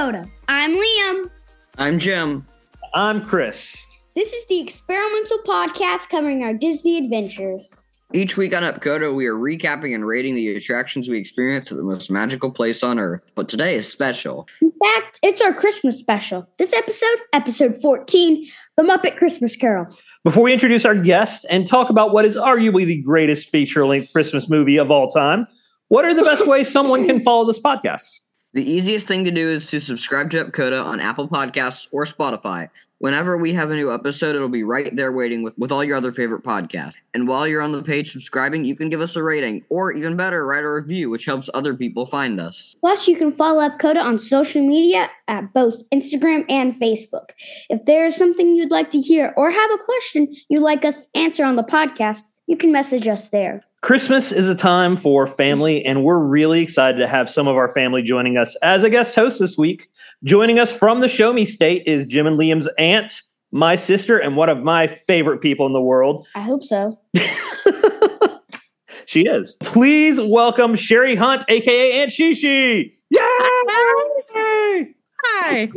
Coda. I'm Liam. I'm Jim. I'm Chris. This is the experimental podcast covering our Disney adventures. Each week on EPCODA, we are recapping and rating the attractions we experience at the most magical place on Earth. But today is special. In fact, it's our Christmas special. This episode, episode 14, The Muppet Christmas Carol. Before we introduce our guest and talk about what is arguably the greatest feature length Christmas movie of all time, what are the best ways someone can follow this podcast? The easiest thing to do is to subscribe to EPCODA on Apple Podcasts or Spotify. Whenever we have a new episode, it'll be right there waiting with, with all your other favorite podcasts. And while you're on the page subscribing, you can give us a rating, or even better, write a review, which helps other people find us. Plus, you can follow EPCODA on social media at both Instagram and Facebook. If there is something you'd like to hear or have a question you'd like us to answer on the podcast, you can message us there. Christmas is a time for family, and we're really excited to have some of our family joining us as a guest host this week. Joining us from the Show Me State is Jim and Liam's aunt, my sister, and one of my favorite people in the world. I hope so. she is. Please welcome Shari Hunt, aka Aunt She-She. Yay! Hi.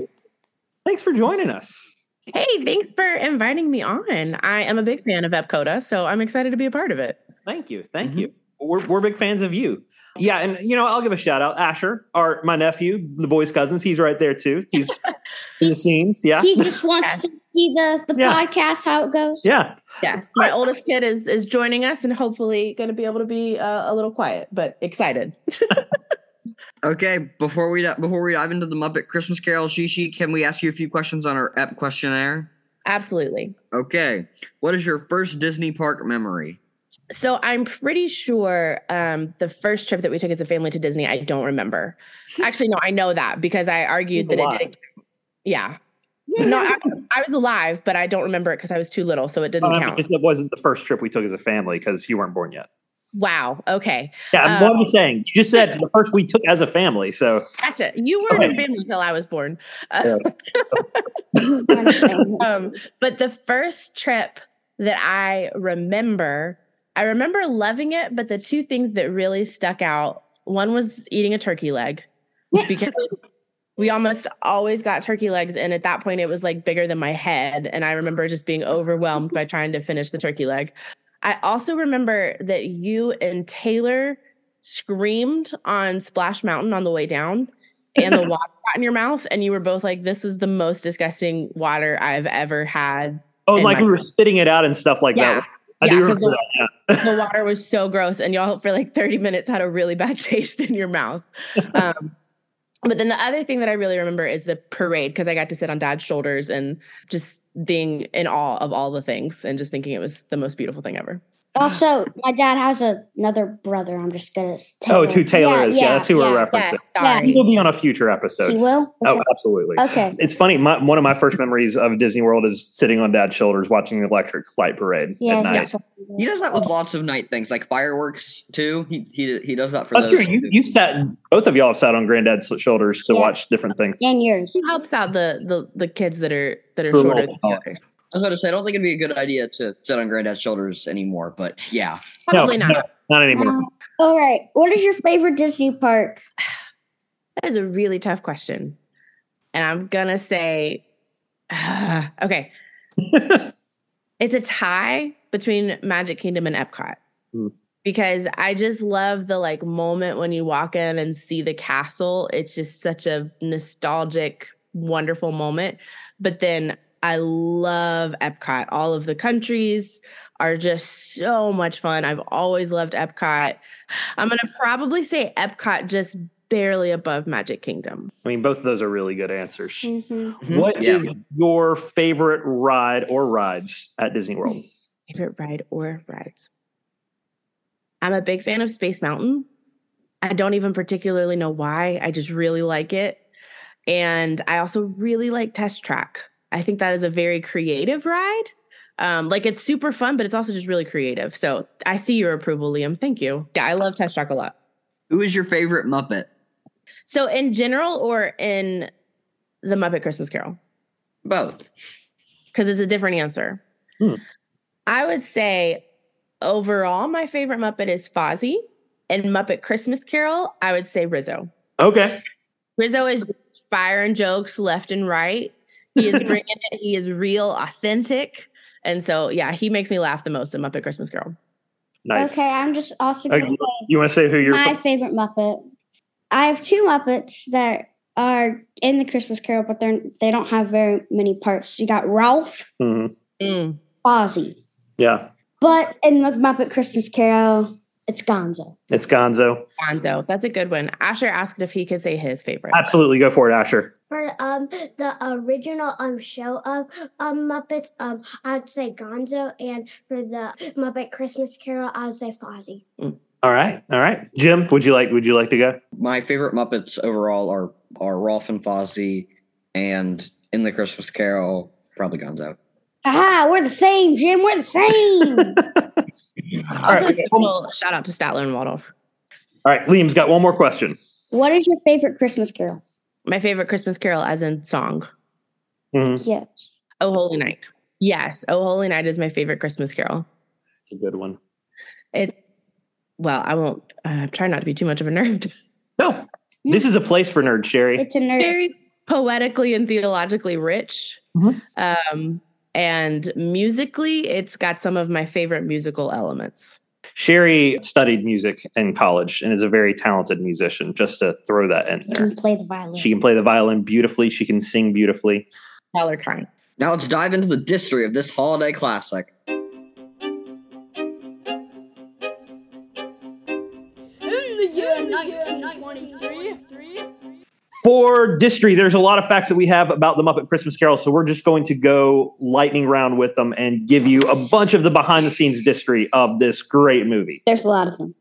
Thanks for joining us. Hey, thanks for inviting me on. I am a big fan of EPCODA, so I'm excited to be a part of it. Thank you. Thank Mm-hmm. you. We're, we're big fans of you. Yeah, and you know, I'll give a shout out. Asher, our my nephew, the boys' cousins, he's right there too. He's in the scenes. Yeah. He just wants to see the, the Yeah. podcast, how it goes. Yeah. Yes, my oldest kid is is joining us, and hopefully going to be able to be uh, a little quiet, but excited. Okay, before we before we dive into the Muppet Christmas Carol, She-She, can we ask you a few questions on our Ep questionnaire? Absolutely. Okay, what is your first Disney park memory? So I'm pretty sure um, the first trip that we took as a family to Disney, I don't remember. Actually, no, I know that because I argued that Alive. it didn't. Yeah. No, I, I was alive, but I don't remember it because I was too little, so it didn't Um, count. because it wasn't the first trip we took as a family because you weren't born yet. Wow. Okay. Yeah, I'm what Um, I'm saying. You just said the first we took as a family. So Gotcha. You weren't a family until I was born. Yeah. um, but the first trip that I remember, I remember loving it, but the two things that really stuck out one was eating a turkey leg because we almost always got turkey legs. And at that point, it was like bigger than my head. And I remember just being overwhelmed by trying to finish the turkey leg. I also remember that you and Taylor screamed on Splash Mountain on the way down and the water got in your mouth and you were both like this is the most disgusting water i've ever had oh, like we were spitting it out and stuff like Yeah. that. I Yeah, do 'cause remember the- that. Yeah. the water was so gross and y'all for like 30 minutes had a really bad taste in your mouth um, but then the other thing that i really remember is the parade because i got to sit on dad's shoulders and just being in awe of all the things and just thinking it was the most beautiful thing ever Also, my dad has a, another brother. I'm just gonna tell Oh, who Taylor is? Yeah, that's who we're referencing. yes sorry He will be on a future episode. He episode. will. Oh, absolutely. okay. It's funny. My, one of my first memories of Disney World is sitting on Dad's shoulders watching the electric light parade Yeah. at night. that's He does that with lots of night things, like fireworks too. He he he does that for That's those. true. You you sat. Both of y'all have sat on Granddad's shoulders to Yeah. watch different things. And yours. Who helps out the the the kids that are that are For a shorter little than the while. others? I was about to say, I don't think it'd be a good idea to sit on Granddad's shoulders anymore, but yeah. Probably no, not. no, not anymore. Um, all right. What is your favorite Disney park? That is a really tough question. And I'm going to say, okay, it's a tie between Magic Kingdom and Epcot. Hmm. Because I just love the like moment when you walk in and see the castle. It's just such a nostalgic, wonderful moment. But then I love Epcot. All of the countries are just so much fun. I've always loved Epcot. I'm going to probably say Epcot just barely above Magic Kingdom. I mean, both of those are really good answers. Mm-hmm. What is Yeah. your favorite ride or rides at Disney World? Favorite ride or rides? I'm a big fan of Space Mountain. I don't even particularly know why. I just really like it. And I also really like Test Track. I think that is a very creative ride. Um, like it's super fun, but it's also just really creative. So I see your approval, Liam. Thank you. Yeah, I love Test Track a lot. Who is your favorite Muppet? So in general or in the Muppet Christmas Carol? Both. because it's a different answer. Hmm. I would say overall, my favorite Muppet is Fozzie, and Muppet Christmas Carol, I would say Rizzo. Okay. Rizzo is firing jokes left and right. He is bringing it. He is real, authentic, and so yeah, he makes me laugh the most in Muppet Christmas Carol. Nice. Okay, I'm just also Uh, going to say You want to say who your my favorite Muppet. I have two Muppets that are in the Christmas Carol, but they're they don't have very many parts. You got Rolf, Mhm. Mm. Ozzy, Yeah, but in the Muppet Christmas Carol, it's Gonzo. it's Gonzo. Gonzo, that's a good one. Asher asked if he could say his favorite. Absolutely, go for it, Asher. For um the original um show of um Muppets, um I'd say Gonzo, and for the Muppet Christmas Carol, I'd say Fozzie. All right, all right. Jim, would you like would you like to go? My favorite Muppets overall are are Rolf and Fozzie, and in the Christmas Carol, probably Gonzo. Ah, we're the same, Jim. We're the same. All Also, right, special shout out to Statler and Waldorf. all right. Liam's got one more question. what is your favorite Christmas Carol? My favorite Christmas Carol, as in song. Mhm. Yes. Oh Holy Night. Yes, Oh Holy Night is my favorite Christmas Carol. It's a good one. It's well, I won't. Uh, I'm trying not to be too much of a nerd. No, this is a place for nerds, Shari. It's a nerd. Very poetically and theologically rich. Mhm. Um, and musically, it's got some of my favorite musical elements. Shari studied music in college and is a very talented musician. Just to throw that in You there, can play the violin. she can play the violin beautifully. She can sing beautifully. Tyler kind. Now let's dive into the history of this holiday classic. For Distry, there's a lot of facts that we have about the Muppet Christmas Carol, so we're just going to go lightning round with them and give you a bunch of the behind the scenes Distry of this great movie. There's a lot of them.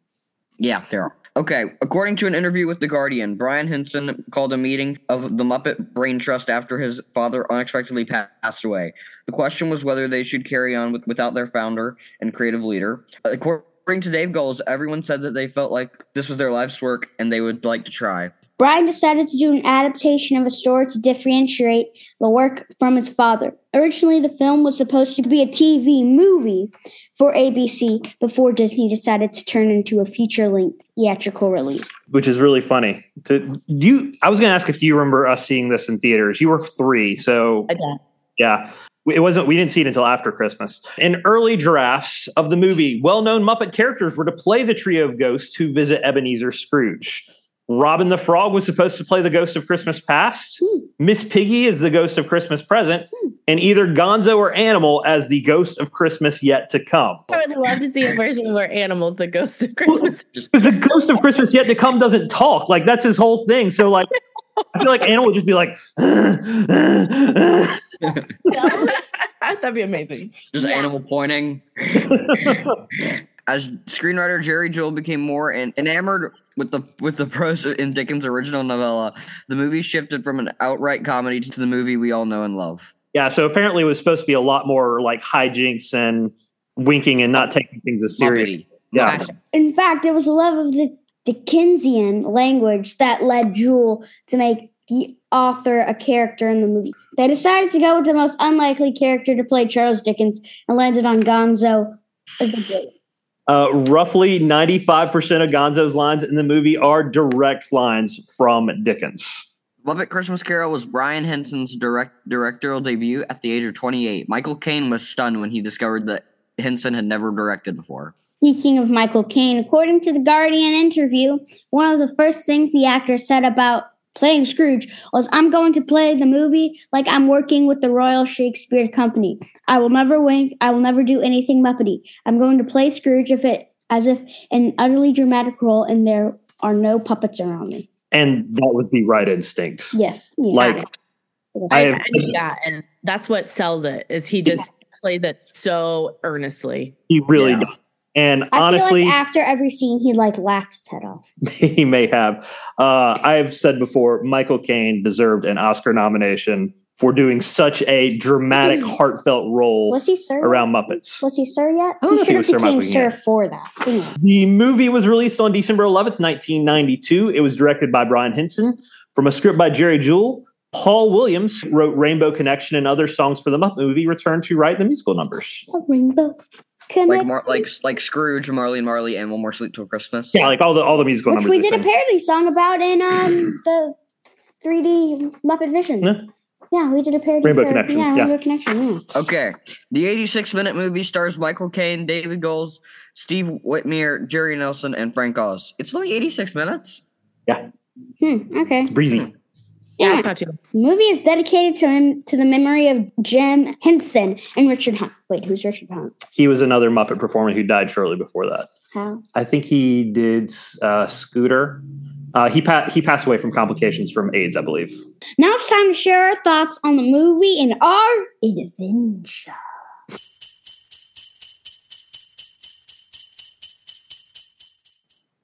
Yeah, there are. Okay, according to an interview with The Guardian, Brian Henson called a meeting of the Muppet Brain Trust after his father unexpectedly passed away. The question was whether they should carry on with, without their founder and creative leader. According to Dave Goelz, everyone said that they felt like this was their life's work and they would like to try. Brian decided to do an adaptation of a story to differentiate the work from his father. Originally, the film was supposed to be a TV movie for ABC before Disney decided to turn into a feature length theatrical release. which is really funny. To do you, I was going to ask if you remember us seeing this in theaters. You were three, so I bet. yeah, it wasn't. We didn't see it until after Christmas. In early drafts of the movie, well-known Muppet characters were to play the trio of ghosts who visit Ebenezer Scrooge. Robin the Frog was supposed to play the ghost of Christmas past. Hmm. Miss Piggy is the ghost of Christmas present, and either Gonzo or Animal as the ghost of Christmas yet to come. I would love to see a version where animals, the ghost of Christmas. Because the ghost of Christmas yet to come doesn't talk. Like that's his whole thing. So like, I feel like Animal would just be like, That'd be amazing. Just Yeah. animal pointing. As screenwriter Jerry Juhl became more enamored with the with the prose in Dickens' original novella, the movie shifted from an outright comedy to the movie we all know and love. yeah. So apparently, it was supposed to be a lot more like hijinks and winking and not taking things as serious. Muppety. Yeah. Gotcha. In fact, it was the love of the Dickensian language that led Juhl to make the author a character in the movie. They decided to go with the most unlikely character to play Charles Dickens and landed on Gonzo as the villain. Uh, roughly ninety-five percent of Gonzo's lines in the movie are direct lines from Dickens. Muppet Christmas Carol was Brian Henson's direct directorial debut at the age of 28. Michael Caine was stunned when he discovered that Henson had never directed before. Speaking of Michael Caine, according to the Guardian interview, one of the first things the actor said about playing Scrooge was, I'm going to play the movie like I'm working with the Royal Shakespeare Company. I will never wink, I will never do anything Muppety. I'm going to play Scrooge if it as if an utterly dramatic role and there are no puppets around me. And that was the right instinct. Yes. yeah. Like I I, have- knew that, and that's what sells it. Is he just plays it so earnestly? he really Yeah. does. And I honestly, like after every scene he like laughed his head off. he may have. Uh, I've said before, Michael Caine deserved an Oscar nomination for doing such a dramatic, heartfelt role Was he sir? around Muppets. Was he sir yet? I don't know if he was Sir became sir yet. for that. Anyway. The movie was released on December 11th, 1992. It was directed by Brian Henson from a script by Jerry Juhl. Paul Williams wrote Rainbow Connection and other songs for the Muppet movie, returned to write the musical numbers. A rainbow Like connect. Mar- like like Scrooge, Marley and Marley, and One More Sleep Till Christmas. Yeah, like all the all the musical numbers. which numbers. we did a parody song about in um the 3D Muppet Vision. Yeah. Yeah, we did a parody. Rainbow for- Connection, Yeah, yeah. Rainbow Connection. Yeah. Okay. The 86 minute movie stars Michael Caine, David Goelz, Steve Whitmire, Jerry Nelson, and Frank Oz. It's only 86 minutes. Yeah. Hmm, okay. It's breezy. Yeah, Yeah. it's not too. The movie is dedicated to him to the memory of Jim Henson and Richard Hunt. Wait, who's Richard Hunt? He was another Muppet performer who died shortly before that. How? I think he did uh, Scooter. Uh, he pa- he passed away from complications from AIDS, I believe. Now it's time to share our thoughts on the movie and our adventure.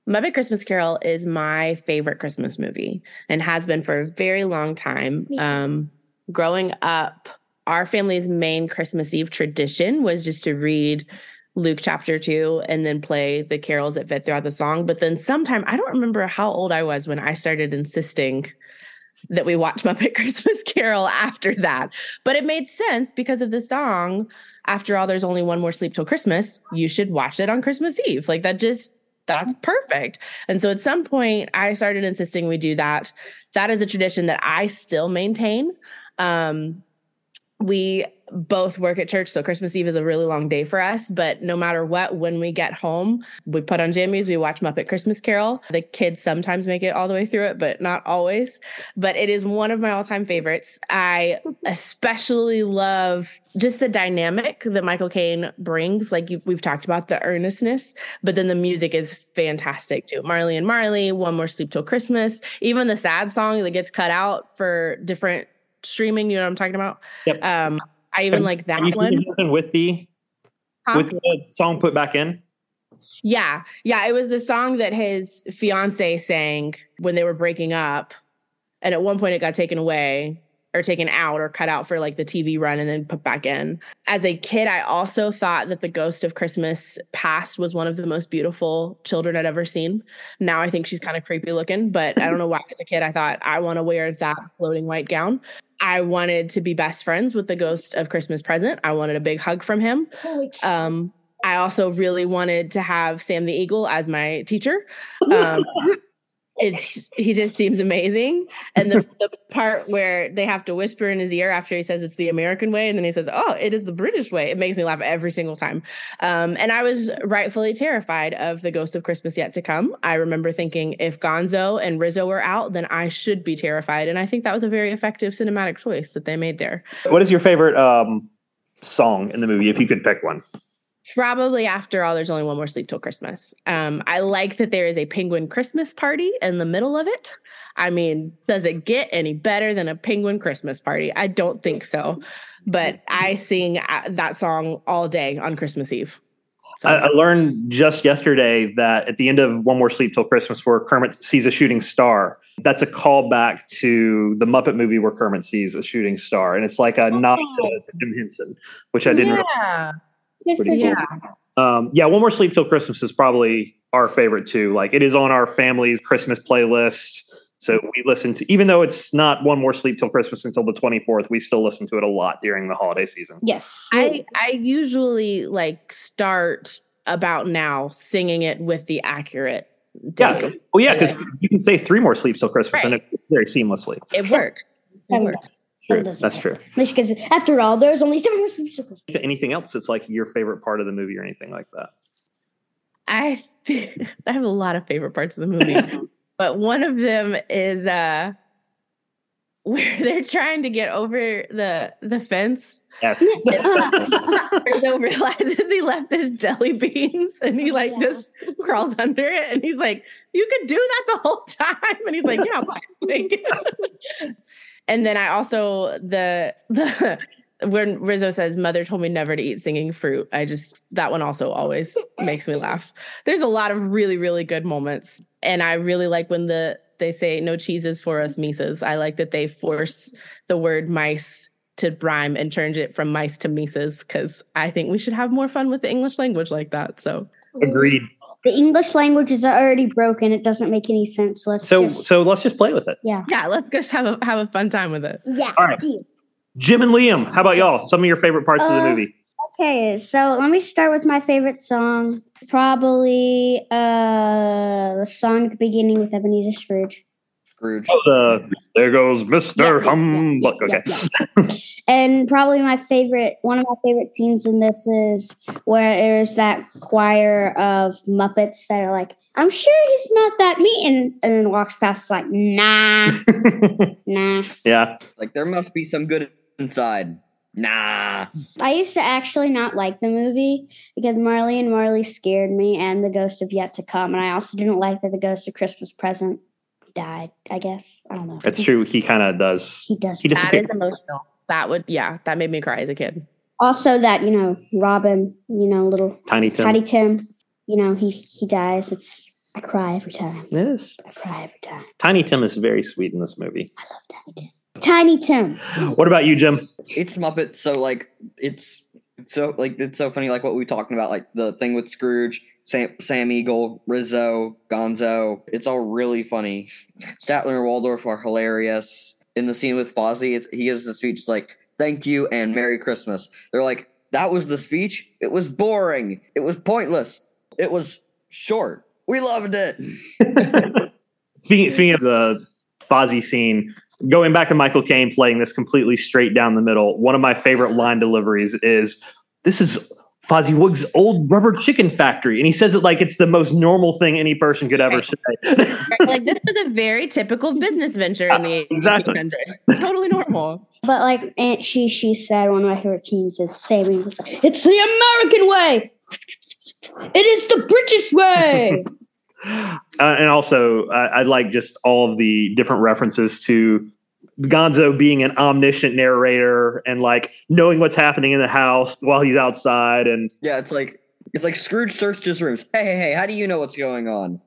Muppet Christmas Carol is my favorite Christmas movie and has been for a very long time. Um, growing up, our family's main Christmas Eve tradition was just to read Luke chapter two and then play the carols that fit throughout the song. But then sometime, I don't remember how old I was when I started insisting that we watch Muppet Christmas Carol after that. But it made sense because of the song. After all, there's only one more sleep till Christmas. You should watch it on Christmas Eve. Like that just that's perfect. And so at some point I started insisting we do that. That is a tradition that I still maintain. Um we both work at church, so Christmas Eve is a really long day for us. But no matter what, when we get home, we put on jammies, we watch Muppet Christmas Carol. The kids sometimes make it all the way through it, but not always. But it is one of my all time favorites. I especially love just the dynamic that Michael Caine brings. Like you've, we've talked about the earnestness, but then the music is fantastic too. Marley and Marley, One More Sleep Till Christmas, even the sad song that gets cut out for different streaming. You know what I'm talking about? Yep. Um, I even like that Have you seen one. with the Huh? with the song put back in? Yeah. Yeah. It was the song that his fiance sang when they were breaking up. And at one point it got taken away or taken out or cut out for like the TV run and then put back in. As a kid, I also thought that the Ghost of Christmas Past was one of the most beautiful children I'd ever seen. Now I think she's kind of creepy looking, but I don't know why as a kid I thought I want to wear that floating white gown. I wanted to be best friends with the Ghost of Christmas Present. I wanted a big hug from him. Um, I also really wanted to have Sam the Eagle as my teacher. Um, it's he just seems amazing, and the the part where they have to whisper in his ear after he says it's the American way, and then he says, "Oh, it is the British way." It makes me laugh every single time. Um, and I was rightfully terrified of the Ghost of Christmas Yet to Come. I remember thinking if Gonzo and Rizzo were out, then I should be terrified, and I think that was a very effective cinematic choice that they made there. What is your favorite um, song in the movie, if you could pick one? Probably after all, there's only one more sleep till Christmas. Um, I like that there is a penguin Christmas party in the middle of it. I mean, does it get any better than a penguin Christmas party? I don't think so. But I sing uh, that song all day on Christmas Eve. So, I, I learned just yesterday that at the end of One More Sleep Till Christmas, where Kermit sees a shooting star, that's a callback to the Muppet movie where Kermit sees a shooting star, and it's like a nod to Jim Henson, which I didn't. yeah, Good for pretty you. yeah. Um, yeah, One More Sleep Till Christmas is probably our favorite too. Like it is on our family's Christmas playlist. So we listen to, even though it's not One More Sleep Till Christmas until the 24th, we still listen to it a lot during the holiday season. Yes. I I usually like start about now singing it with the accurate. Yeah. days. Well, yeah, because you can say three more sleeps till Christmas and Right. it very seamlessly. It worked. It Seven worked. does. True. That's work. true. At after all, there's only seven more sleeps till Christmas. Anything else that's like your favorite part of the movie or anything like that? I I have a lot of favorite parts of the movie, but one of them is uh where they're trying to get over the the fence. Yes. Rizzo realizes he left his jelly beans and he like Yeah. just crawls under it and he's like, "You could do that the whole time." And he's like, "Yeah." fine." And then I also the the when Rizzo says, "Mother told me never to eat singing fruit," I just that one also always makes me laugh. There's a lot of really really good moments, and I really like when the they say no cheeses for us meeces. I like that they force the word mice to rhyme and change it from mice to meeces because I think we should have more fun with the English language like that. So Agreed. The English language is already broken. It doesn't make any sense. Let's So just, so let's just play with it. yeah. yeah, let's just have a have a fun time with it. Yeah. All right. deal. Jim and Liam, how about y'all? Some of your favorite parts of the Uh, movie. Okay, so let me start with my favorite song. Probably uh the song at the beginning with Ebenezer Scrooge. Scrooge. Oh, the there goes Mister Yeah, yeah, yeah, Humbug. yeah, Okay. And probably my favorite, one of my favorite scenes in this is where there's that choir of Muppets that are like, I'm sure he's not that mean. And, and then walks past, like, nah, nah. yeah. Like there must be some good inside. Nah. I used to actually not like the movie because Marley and Marley scared me and the ghost of yet to come. And I also didn't like that the ghost of Christmas present died, I guess. I don't know. It's true. He kind of does. He does. He That disappeared. is emotional. That would, yeah, that made me cry as a kid. Also, that, you know, Robin, you know, little Tiny Tim. Tiny Tim, you know, he, he dies. It's, I cry every time. It is. I cry every time. Tiny Tim is very sweet in this movie. I love Tiny Tim. Tiny Tim. What about you, Jim? It's Muppet, so like it's it's so like it's so funny, like what we were talking about, like the thing with Scrooge, Sam, Sam Eagle, Rizzo, Gonzo. It's all really funny. Statler and Waldorf are hilarious. In the scene with Fozzie, he gives the speech like "Thank you" and "Merry Christmas." They're like, "That was the speech. It was boring. It was pointless. It was short. We loved it." Speaking, speaking of the Fozzie scene, going back to Michael Caine playing this completely straight down the middle, one of my favorite line deliveries is this is Fozziwig's old rubber chicken factory. And he says it like it's the most normal thing any person could ever say. like this was a very typical business venture in the Exactly. 1800s. Totally normal. But like Aunt She She said, one of my favorite scenes is saving. It's, it's the American way. It is the British way. Uh, and also, I, I like just all of the different references to Gonzo being an omniscient narrator and like knowing what's happening in the house while he's outside. And Yeah, it's like it's like Scrooge searched his rooms. Hey, hey, hey! How do you know what's going on?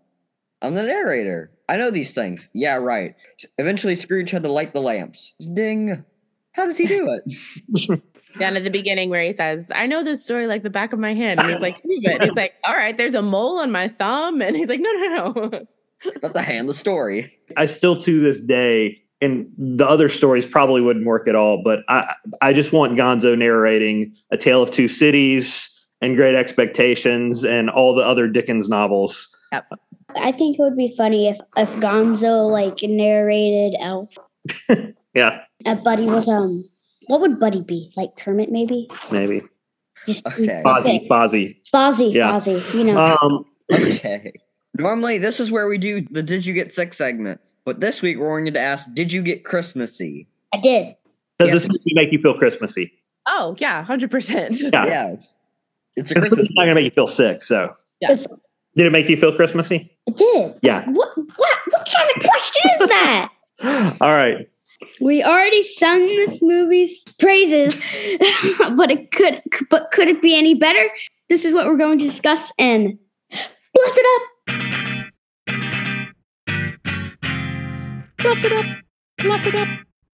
I'm the narrator. I know these things. Yeah, right. Eventually, Scrooge had to light the lamps. Ding. How does he do it? Down at the beginning where he says, I know this story like the back of my hand. And he's like, prove it. And he's like, all right, there's a mole on my thumb. And he's like, no, no, no. Not the hand, the story. I still to this day, and the other stories probably wouldn't work at all, but I, I just want Gonzo narrating A Tale of Two Cities and Great Expectations and all the other Dickens novels. I think it would be funny if if Gonzo like narrated Elf. Yeah, Uh, Buddy was um, what would Buddy be? Like Kermit, maybe? maybe. Just Okay. Fozzie, Fozzie. Fozzie, Yeah. Fozzie. You know, Um, Okay. Normally, this is where we do the "Did you get sick?" segment, but this week we're going to ask, "Did you get Christmassy?" I did. does Yeah. this movie make you feel Christmassy? Oh, yeah, 100%. Yeah. Yeah, it's a It's not going to make you feel sick. So, Yeah. It's, did it make you feel Christmassy? it did. Yeah. What what what kind of question is that? All right. We already sung this movie's praises, but it could but could it be any better? This is what we're going to discuss in Bless It Up. Bless it up, bless it up,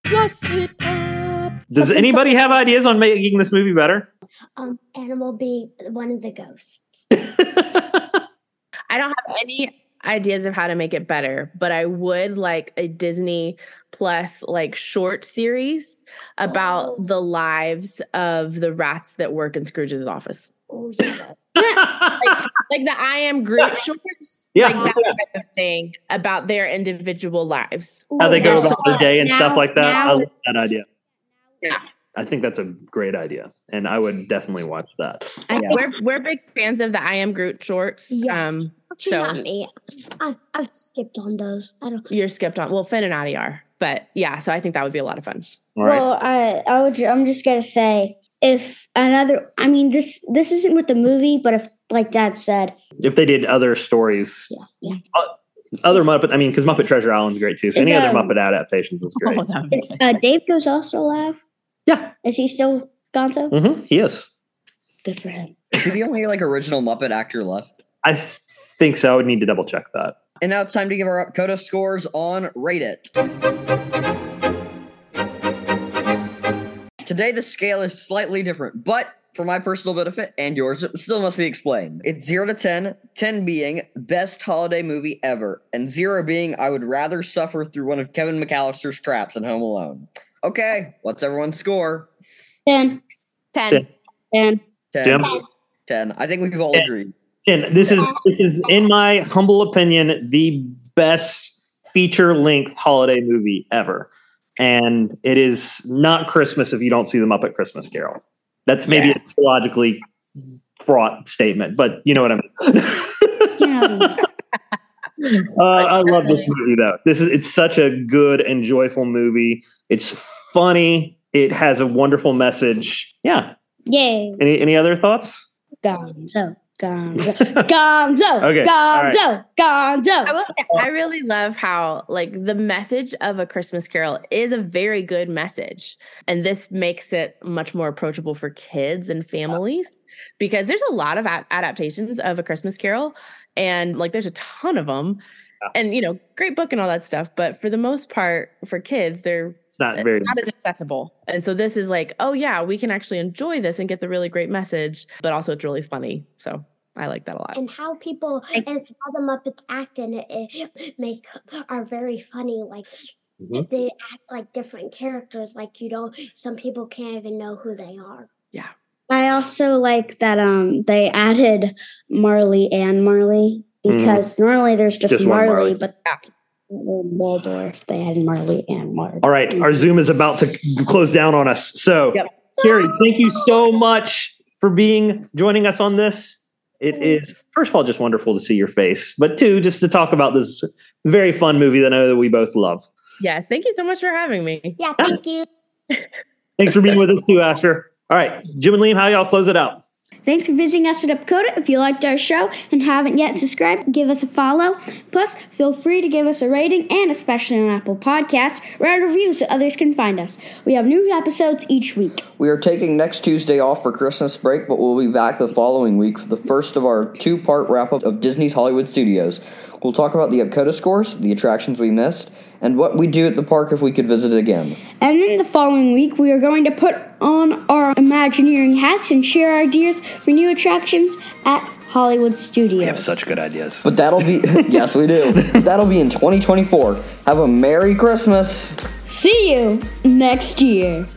bless it up. Does anybody have ideas on making this movie better? Um, animal being one of the ghosts. I don't have any ideas of how to make it better, but I would like a Disney Plus like short series about Oh. the lives of the rats that work in Scrooge's office. Oh yeah. Like the I am Groot shorts. Yeah. Like that type of thing about their individual lives. How they go Yes. about the day and stuff like that. I love that idea. Yeah. I think that's a great idea, and I would definitely watch that. I- Yeah. We're we're big fans of the I am Groot shorts. Yeah. Um So- not me. I, I've skipped on those. I don't. you're skipped on well Finn and Addie are. But yeah, so I think that would be a lot of fun. All right. Well, I I would I'm just gonna say if another I mean this this isn't with the movie, but if like Dad said, if they did other stories, yeah, yeah. uh, other Muppet. I mean, because Muppet Treasure Island's great too. So Is, any other um, Muppet adaptations is great. Oh, that would be Is uh, Dave Goelz also alive? Yeah. Is he still Gonzo? hmm He is. Good for him. Is he the only like original Muppet actor left? I think so. I would need to double check that. And now it's time to give our Coda scores on Rate It. Today the scale is slightly different, but for my personal benefit and yours, it still must be explained. It's 0 to 10, 10 being best holiday movie ever, and 0 being I would rather suffer through one of Kevin McAllister's traps in Home Alone. Okay, what's everyone's score? 10, 10. Ten. 10. 10. Jim? 10. I think we've all Ten. agreed. 10. this is this is in my humble opinion the best feature length holiday movie ever. And it is not Christmas if you don't see the Muppet Christmas Carol. That's maybe Yeah. a logically fraught statement, but you know what I mean. Know, Uh, I love this movie though. This is it's such a good and joyful movie. It's funny. It has a wonderful message. Yeah. yay. Any any other thoughts? Gonzo. Gonzo. Gonzo. Okay, all right. Gonzo. Gonzo. I will say, I really love how like the message of a Christmas Carol is a very good message, and this makes it much more approachable for kids and families because there's a lot of a- adaptations of a Christmas Carol, and like there's a ton of them, and you know, great book and all that stuff. But for the most part, for kids, they're It's not very not as accessible, and so this is like, oh yeah, we can actually enjoy this and get the really great message, but also it's really funny. So I like that a lot. and how people and how the Muppets act in it, it make are very funny. Like Mhm. they act like different characters. Like you don't. Some people can't even know who they are. Yeah. I also like that um they added Marley and Marley because normally there's just, Mm-hmm. Just Marley, Marley. but Waldorf they had Marley and Marley. All right, our Zoom is about to close down on us. So, Yep. Siri, thank you so much for being joining us on this. It is first of all just wonderful to see your face, but two, just to talk about this very fun movie that I know that we both love. Yes, thank you so much for having me. Yeah, thank you. Thanks for being with us too, Asher. All right, Jim and Liam, how y'all close it out? Thanks for visiting us at EPCODA. If you liked our show and haven't yet subscribed, give us a follow. Plus, feel free to give us a rating and especially on Apple Podcasts, write a review so others can find us. We have new episodes each week. We are taking next Tuesday off for Christmas break, but we'll be back the following week for the first of our two part wrap up of Disney's Hollywood Studios. We'll talk about the EPCODA scores, the attractions we missed, and what we'd do at the park if we could visit again. And then the following week, we are going to put on our Imagineering hats and share ideas for new attractions at Hollywood Studios. We have such good ideas. But that'll be, yes, we do. That'll be in 2024. Have a Merry Christmas! See you next year.